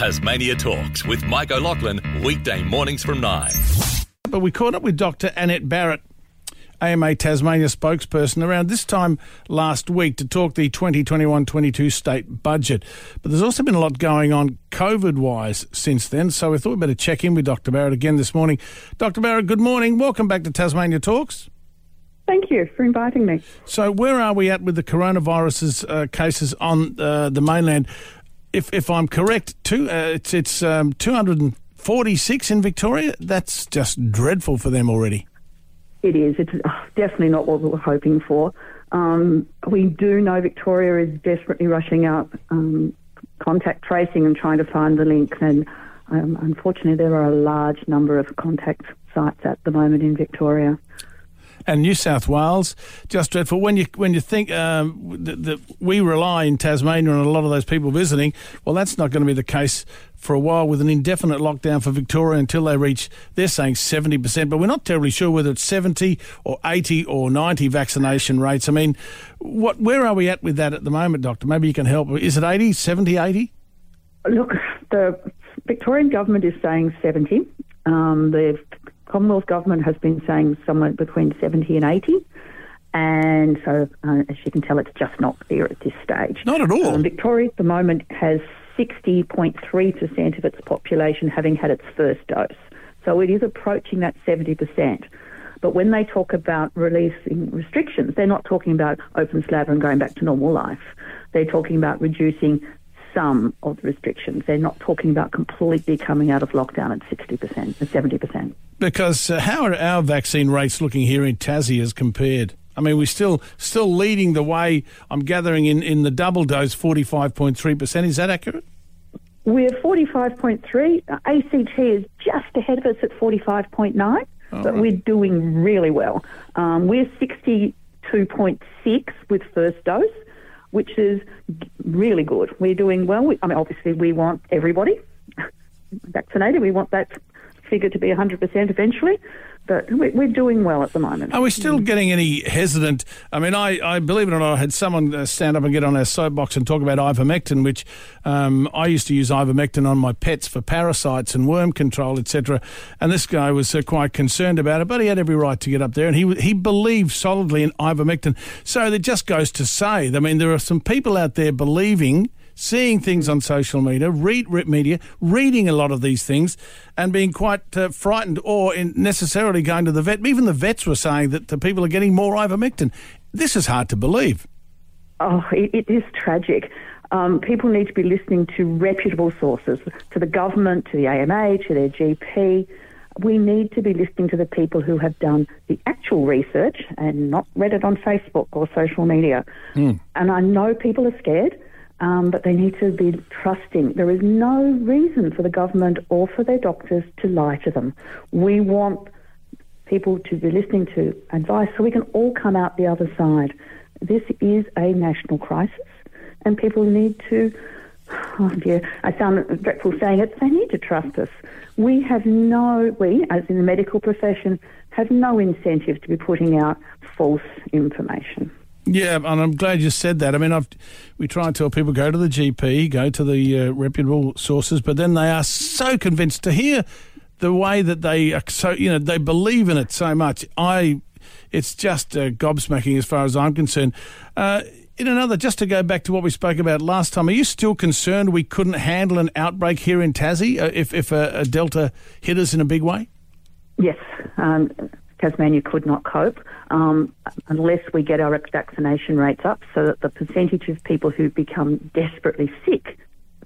Tasmania Talks with Mike O'Loughlin, weekday mornings from 9. But we caught up with Dr. Annette Barrett, AMA Tasmania spokesperson, around this time last week to talk the 2021 22 state budget. But there's also been a lot going on COVID wise since then, so we thought we'd better check in with Dr. Barrett again this morning. Dr. Barrett, good morning. Welcome back to Tasmania Talks. Thank you for inviting me. So, where are we at with the coronavirus uh, cases on uh, the mainland? If, if I'm correct, two, uh, it's, it's um, 246 in Victoria. That's just dreadful for them already. It is. It's oh, definitely not what we were hoping for. Um, we do know Victoria is desperately rushing out um, contact tracing and trying to find the link. And um, unfortunately, there are a large number of contact sites at the moment in Victoria and New South Wales. Just dreadful. When you when you think um, that, we rely in Tasmania on a lot of those people visiting, well, that's not going to be the case for a while with an indefinite lockdown for Victoria until they reach. They're saying seventy percent, but we're not terribly sure whether it's seventy or eighty or ninety vaccination rates. I mean, what where are we at with that at the moment, Doctor? Maybe you can help. Is it 80, 70, 80? Look, the Victorian government is saying 70. Um, the Commonwealth Government has been saying somewhere between 70 and 80. And so, uh, as you can tell, it's just not clear at this stage. Not at all. Um, Victoria at the moment has 60.3% of its population having had its first dose. So it is approaching that 70%. But when they talk about releasing restrictions, they're not talking about open slather and going back to normal life. They're talking about reducing some of the restrictions. They're not talking about completely coming out of lockdown at 60%, 70%. Because uh, how are our vaccine rates looking here in Tassie as compared? I mean, we're still still leading the way. I'm gathering in, in the double dose, 45.3%. Is that accurate? We're 45.3. ACT is just ahead of us at 45.9, but right. we're doing really well. Um, we're 62.6 with first dose which is really good. We're doing well. I mean, obviously, we want everybody vaccinated. We want that figure to be 100% eventually but we're doing well at the moment. Are we still getting any hesitant? I mean, I, I believe it or not, I had someone uh, stand up and get on our soapbox and talk about ivermectin, which um, I used to use ivermectin on my pets for parasites and worm control, etc. And this guy was uh, quite concerned about it, but he had every right to get up there, and he he believed solidly in ivermectin. So it just goes to say, I mean, there are some people out there believing seeing things on social media, read media, reading a lot of these things, and being quite uh, frightened or necessarily going to the vet. Even the vets were saying that the people are getting more ivermectin. This is hard to believe. Oh, it, it is tragic. Um, people need to be listening to reputable sources, to the government, to the AMA, to their GP. We need to be listening to the people who have done the actual research and not read it on Facebook or social media. Mm. And I know people are scared um, but they need to be trusting. There is no reason for the government or for their doctors to lie to them. We want people to be listening to advice so we can all come out the other side. This is a national crisis, and people need to. Oh dear, I sound dreadful saying it. They need to trust us. We have no, we as in the medical profession, have no incentive to be putting out false information. Yeah, and I'm glad you said that. I mean, I've, we try and tell people go to the GP, go to the uh, reputable sources, but then they are so convinced to hear the way that they are so you know they believe in it so much. I, it's just uh, gobsmacking as far as I'm concerned. Uh, in another, just to go back to what we spoke about last time, are you still concerned we couldn't handle an outbreak here in Tassie uh, if if a, a Delta hit us in a big way? Yes. Um, Tasmania could not cope um, unless we get our vaccination rates up so that the percentage of people who become desperately sick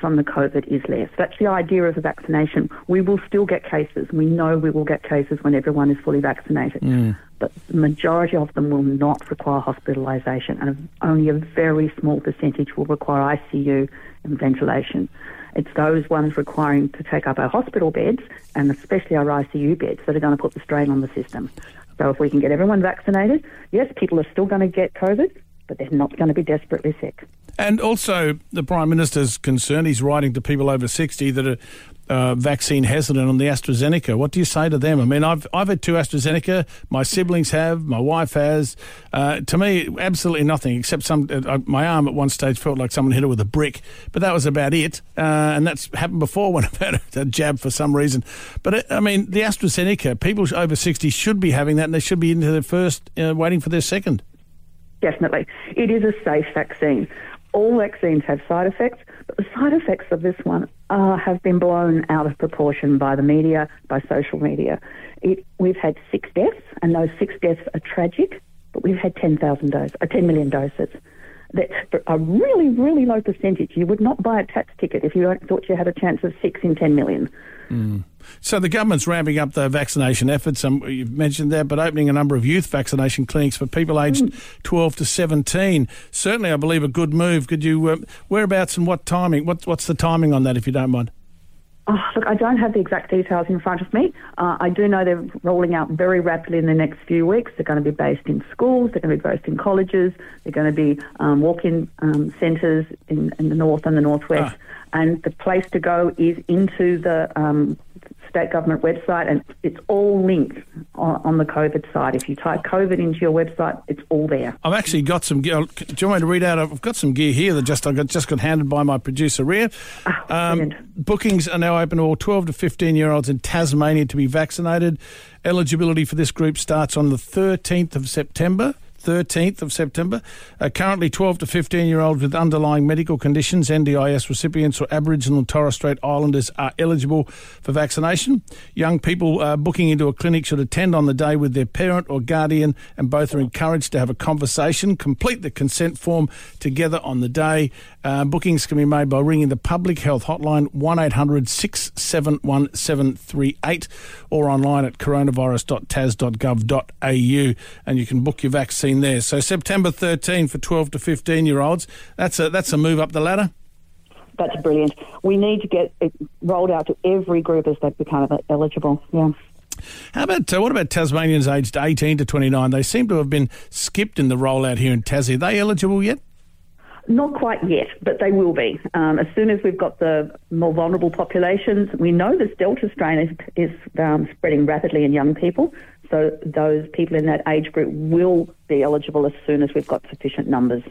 from the COVID is less. That's the idea of the vaccination. We will still get cases. We know we will get cases when everyone is fully vaccinated. Mm. But the majority of them will not require hospitalisation, and only a very small percentage will require ICU and ventilation. It's those ones requiring to take up our hospital beds and especially our ICU beds that are going to put the strain on the system. So if we can get everyone vaccinated, yes, people are still going to get COVID, but they're not going to be desperately sick. And also, the Prime Minister's concerned, he's writing to people over 60 that are uh, vaccine hesitant on the AstraZeneca. What do you say to them? I mean, I've, I've had two AstraZeneca, my siblings have, my wife has. Uh, to me, absolutely nothing except some. Uh, my arm at one stage felt like someone hit it with a brick, but that was about it. Uh, and that's happened before when I've had a jab for some reason. But uh, I mean, the AstraZeneca, people over 60 should be having that and they should be into their first, uh, waiting for their second. Definitely. It is a safe vaccine all vaccines have side effects, but the side effects of this one uh, have been blown out of proportion by the media, by social media. It, we've had six deaths, and those six deaths are tragic, but we've had 10,000 doses, uh, 10 million doses. That's a really, really low percentage. You would not buy a Tatts ticket if you thought you had a chance of six in 10 million. Mm. So the government's ramping up their vaccination efforts. Um, you've mentioned that, but opening a number of youth vaccination clinics for people aged mm. 12 to 17. Certainly, I believe a good move. Could you, uh, whereabouts and what timing? What, what's the timing on that, if you don't mind? Oh, look, I don't have the exact details in front of me. Uh, I do know they're rolling out very rapidly in the next few weeks. They're going to be based in schools, they're going to be based in colleges, they're going to be um, walk in um, centres in, in, the north and the northwest. Ah. And the place to go is into the um, state government website, and it's all linked on, on, the COVID side. If you type COVID into your website, it's all there. I've actually got some gear. Do you want me to read out? I've got some gear here that just I got just got handed by my producer, Ria. Ah, um, bookings are now open to all 12 to 15 year olds in Tasmania to be vaccinated. Eligibility for this group starts on the 13th of September. 13th of September. Uh, currently, 12 to 15 year olds with underlying medical conditions, NDIS recipients, or Aboriginal and Torres Strait Islanders are eligible for vaccination. Young people uh, booking into a clinic should attend on the day with their parent or guardian, and both are encouraged to have a conversation, complete the consent form together on the day. Uh, bookings can be made by ringing the Public Health Hotline 1800 671 738 or online at coronavirus.tas.gov.au and you can book your vaccine there. So September 13 for 12 to 15 year olds. That's a, that's a move up the ladder. That's brilliant. We need to get it rolled out to every group as they become eligible. Yeah. How about uh, what about Tasmanians aged 18 to 29? They seem to have been skipped in the rollout here in Tassie. Are they eligible yet? Not quite yet, but they will be. Um, as soon as we've got the more vulnerable populations, we know this Delta strain is, is um, spreading rapidly in young people. So those people in that age group will be eligible as soon as we've got sufficient numbers.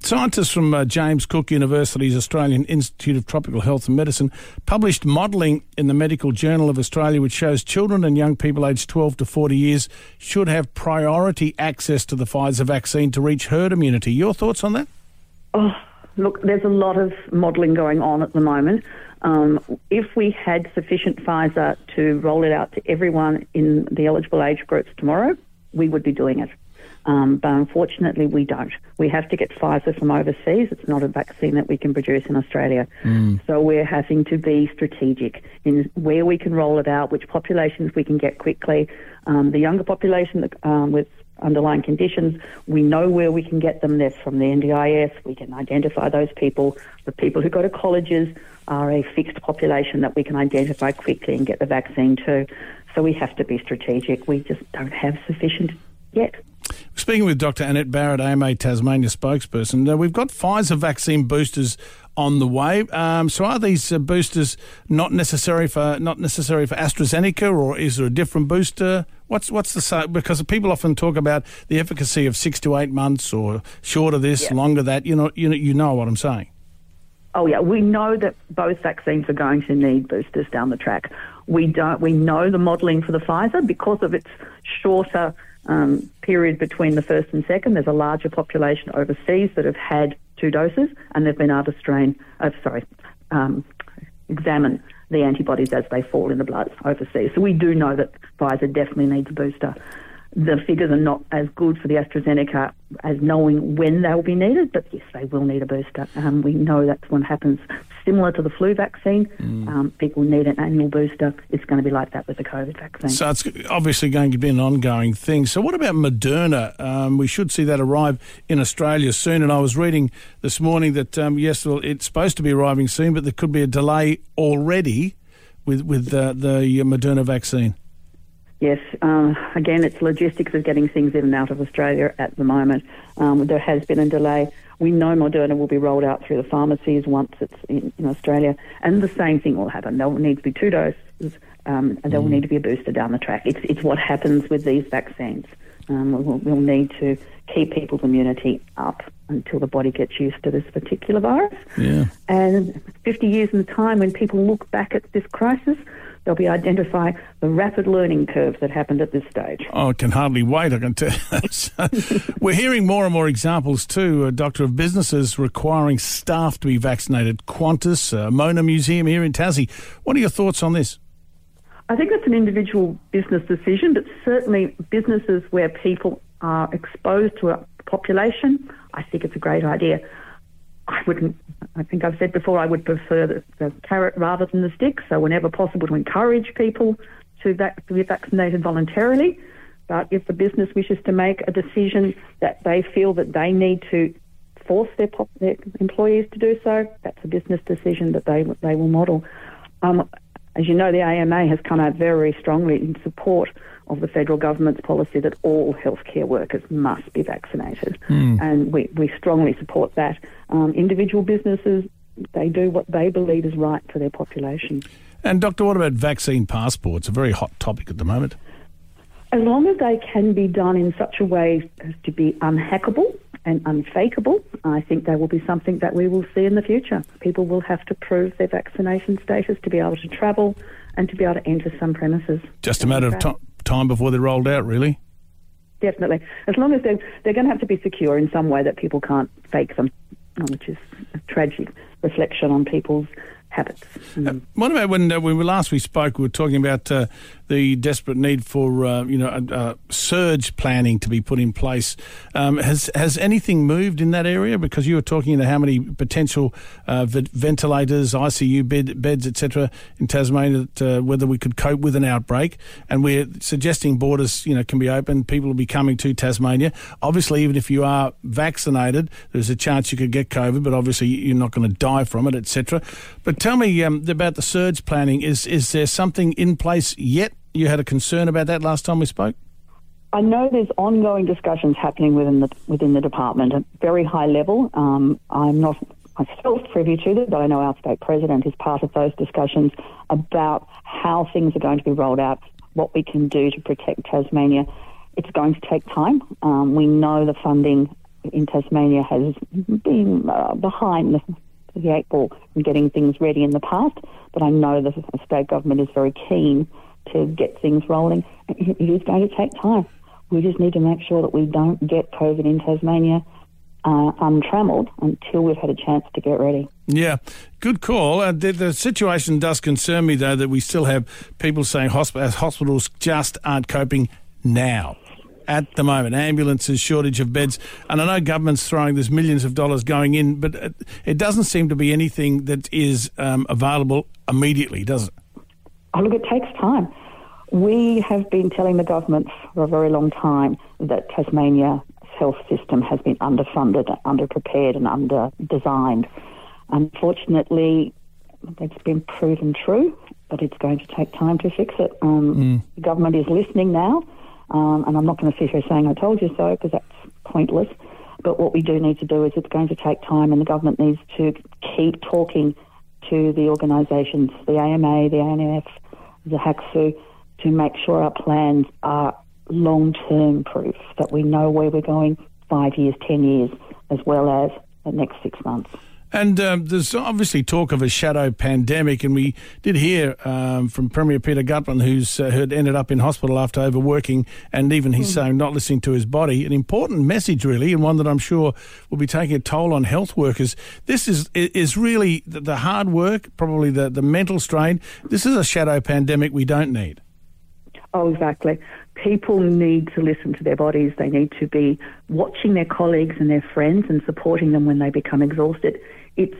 Scientists from uh, James Cook University's Australian Institute of Tropical Health and Medicine published modelling in the Medical Journal of Australia, which shows children and young people aged 12 to 40 years should have priority access to the Pfizer vaccine to reach herd immunity. Your thoughts on that? Oh, look, there's a lot of modelling going on at the moment. Um, if we had sufficient Pfizer to roll it out to everyone in the eligible age groups tomorrow, we would be doing it. Um, but unfortunately, we don't. We have to get Pfizer from overseas. It's not a vaccine that we can produce in Australia. Mm. So we're having to be strategic in where we can roll it out, which populations we can get quickly. Um, the younger population um, with underlying conditions. We know where we can get them. They're from the NDIS. We can identify those people. The people who go to colleges are a fixed population that we can identify quickly and get the vaccine to. So we have to be strategic. We just don't have sufficient yet. Speaking with Dr. Annette Barrett, AMA Tasmania spokesperson, uh, we've got Pfizer vaccine boosters on the way. Um, so are these uh, boosters not necessary for not necessary for AstraZeneca, or is there a different booster? What's what's the because people often talk about the efficacy of six to eight months or shorter this, yeah. longer that. You know, you know, you know what I'm saying. Oh yeah, we know that both vaccines are going to need boosters down the track. We don't. We know the modelling for the Pfizer because of its shorter um, period between the first and second. There's a larger population overseas that have had two doses, and they've been able to strain, uh, sorry, um, examine the antibodies as they fall in the blood overseas. So we do know that Pfizer definitely needs a booster the figures are not as good for the AstraZeneca as knowing when they'll be needed, but yes, they will need a booster. Um, we know that's what happens. Similar to the flu vaccine, mm. um, people need an annual booster. It's going to be like that with the COVID vaccine. So it's obviously going to be an ongoing thing. So what about Moderna? Um, we should see that arrive in Australia soon. And I was reading this morning that um, yes, well, it's supposed to be arriving soon, but there could be a delay already with with uh, the Moderna vaccine. Yes, um, again, it's logistics of getting things in and out of Australia at the moment. Um, there has been a delay. We know Moderna will be rolled out through the pharmacies once it's in, in Australia, and the same thing will happen. There will need to be two doses, um, and there will need to be a booster down the track. It's, it's what happens with these vaccines. Um, we'll, we'll need to keep people's immunity up until the body gets used to this particular virus. Yeah. And 50 years in the time, when people look back at this crisis, they'll be identifying the rapid learning curve that happened at this stage. Oh, I can hardly wait, I can tell so, We're hearing more and more examples too, uh, Doctor, of businesses requiring staff to be vaccinated. Qantas, uh, Mona Museum here in Tassie. What are your thoughts on this? I think that's an individual business decision, but certainly businesses where people are exposed to a population, I think it's a great idea. I wouldn't. I think I've said before. I would prefer the, the carrot rather than the stick. So whenever possible, to encourage people to, vac- to be vaccinated voluntarily. But if the business wishes to make a decision that they feel that they need to force their, their employees to do so, that's a business decision that they they will model. Um, as you know, the AMA has come out very strongly in support of the federal government's policy that all healthcare workers must be vaccinated. Mm. And we, we strongly support that. Um, individual businesses, they do what they believe is right for their population. And, Doctor, what about vaccine passports? A very hot topic at the moment. As long as they can be done in such a way as to be unhackable and unfakeable, I think they will be something that we will see in the future. People will have to prove their vaccination status to be able to travel and to be able to enter some premises. Just a matter of time time before they're rolled out, really? Definitely. As long as they're, they're going to have to be secure in some way that people can't fake them, which is a tragic reflection on people's habits. Mm. Uh, what about when uh, when we last we spoke? We were talking about uh, the desperate need for uh, you know surge planning to be put in place. Um, has has anything moved in that area? Because you were talking about how many potential uh, ventilators, ICU bed, beds, etc. in Tasmania. Uh, whether we could cope with an outbreak, and we're suggesting borders you know can be open. People will be coming to Tasmania. Obviously, even if you are vaccinated, there's a chance you could get COVID, but obviously you're not going to die from it, etc. But tell me um, about the surge planning. Is is there something in place yet? You had a concern about that last time we spoke. I know there's ongoing discussions happening within the within the department at very high level. Um, I'm not myself privy to them, but I know our state president is part of those discussions about how things are going to be rolled out, what we can do to protect Tasmania. It's going to take time. Um, we know the funding in Tasmania has been uh, behind the the eight ball and getting things ready in the past, but I know the state government is very keen to get things rolling. It is going to take time. We just need to make sure that we don't get COVID in Tasmania uh, untrammeled until we've had a chance to get ready. Yeah, good call. Uh, the, the, situation does concern me, though, that we still have people saying hosp- hospitals just aren't coping now at the moment. Ambulances, shortage of beds. And I know government's throwing there's millions of dollars going in, but it, it doesn't seem to be anything that is um, available immediately, does it? Oh, look, it takes time. We have been telling the government for a very long time that Tasmania's health system has been underfunded, underprepared, and under-designed. Unfortunately, that's been proven true, but it's going to take time to fix it. Um, mm. The government is listening now. Um, and I'm not going to sit here saying I told you so because that's pointless. But what we do need to do is it's going to take time, and the government needs to keep talking to the organisations, the AMA, the ANF, the HACSU, to make sure our plans are long term proof, that we know where we're going five years, ten years, as well as the next six months. And um, there's obviously talk of a shadow pandemic, and we did hear um, from Premier Peter Gutwein, who's uh, had ended up in hospital after overworking, and even he's mm. saying not listening to his body. An important message, really, and one that I'm sure will be taking a toll on health workers. This is is really the hard work, probably the the mental strain. This is a shadow pandemic we don't need. Oh, exactly. People need to listen to their bodies. They need to be watching their colleagues and their friends and supporting them when they become exhausted. It's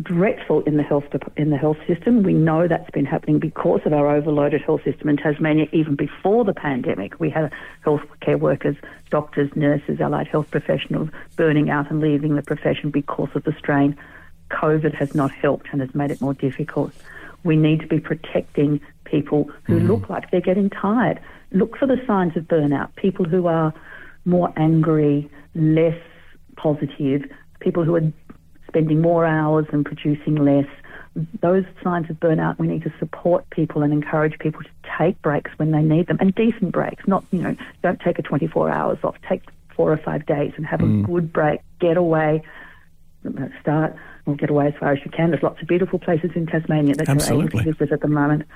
dreadful in the health in the health system. We know that's been happening because of our overloaded health system in Tasmania. Even before the pandemic, we had healthcare workers, doctors, nurses, allied health professionals burning out and leaving the profession because of the strain. COVID has not helped and has made it more difficult. We need to be protecting people who mm. look like they're getting tired. Look for the signs of burnout. People who are more angry, less positive, people who are spending more hours and producing less. Those signs of burnout, we need to support people and encourage people to take breaks when they need them and decent breaks. Not, you know, don't take a 24 hours off. Take four or five days and have mm. a good break. Get away. Start or get away as far as you can. There's lots of beautiful places in Tasmania that Absolutely. you're able to visit at the moment.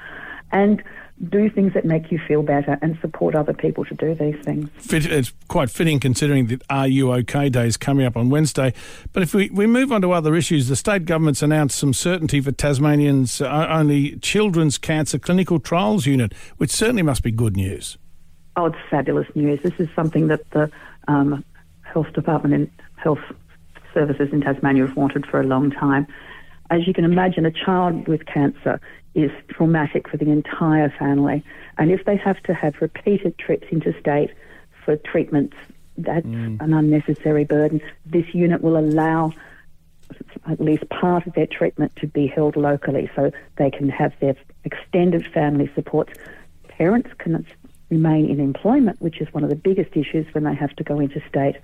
And do things that make you feel better and support other people to do these things. It's quite fitting considering that Are You OK Day is coming up on Wednesday. But if we, we move on to other issues, the state government's announced some certainty for Tasmanians' only children's cancer clinical trials unit, which certainly must be good news. Oh, it's fabulous news. This is something that the um, Health Department and Health Services in Tasmania have wanted for a long time. As you can imagine, a child with cancer is traumatic for the entire family. And if they have to have repeated trips interstate for treatments, that's mm. an unnecessary burden. This unit will allow at least part of their treatment to be held locally so they can have their extended family support. Parents can remain in employment, which is one of the biggest issues when they have to go interstate.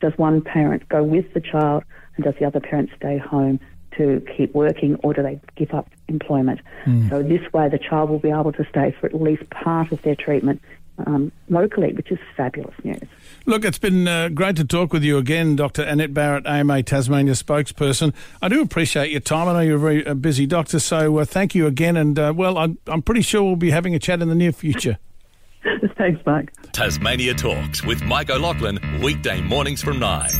Does one parent go with the child and does the other parent stay home? To keep working or do they give up employment? Mm. So this way the child will be able to stay for at least part of their treatment um, locally, which is fabulous news. Look, it's been uh, great to talk with you again, Dr. Annette Barrett, AMA Tasmania spokesperson. I do appreciate your time. I know you're a very uh, busy doctor, so uh, thank you again. And, uh, well, I'm, I'm pretty sure we'll be having a chat in the near future. Thanks, Mike. Tasmania Talks with Mike O'Loughlin, weekday mornings from 9.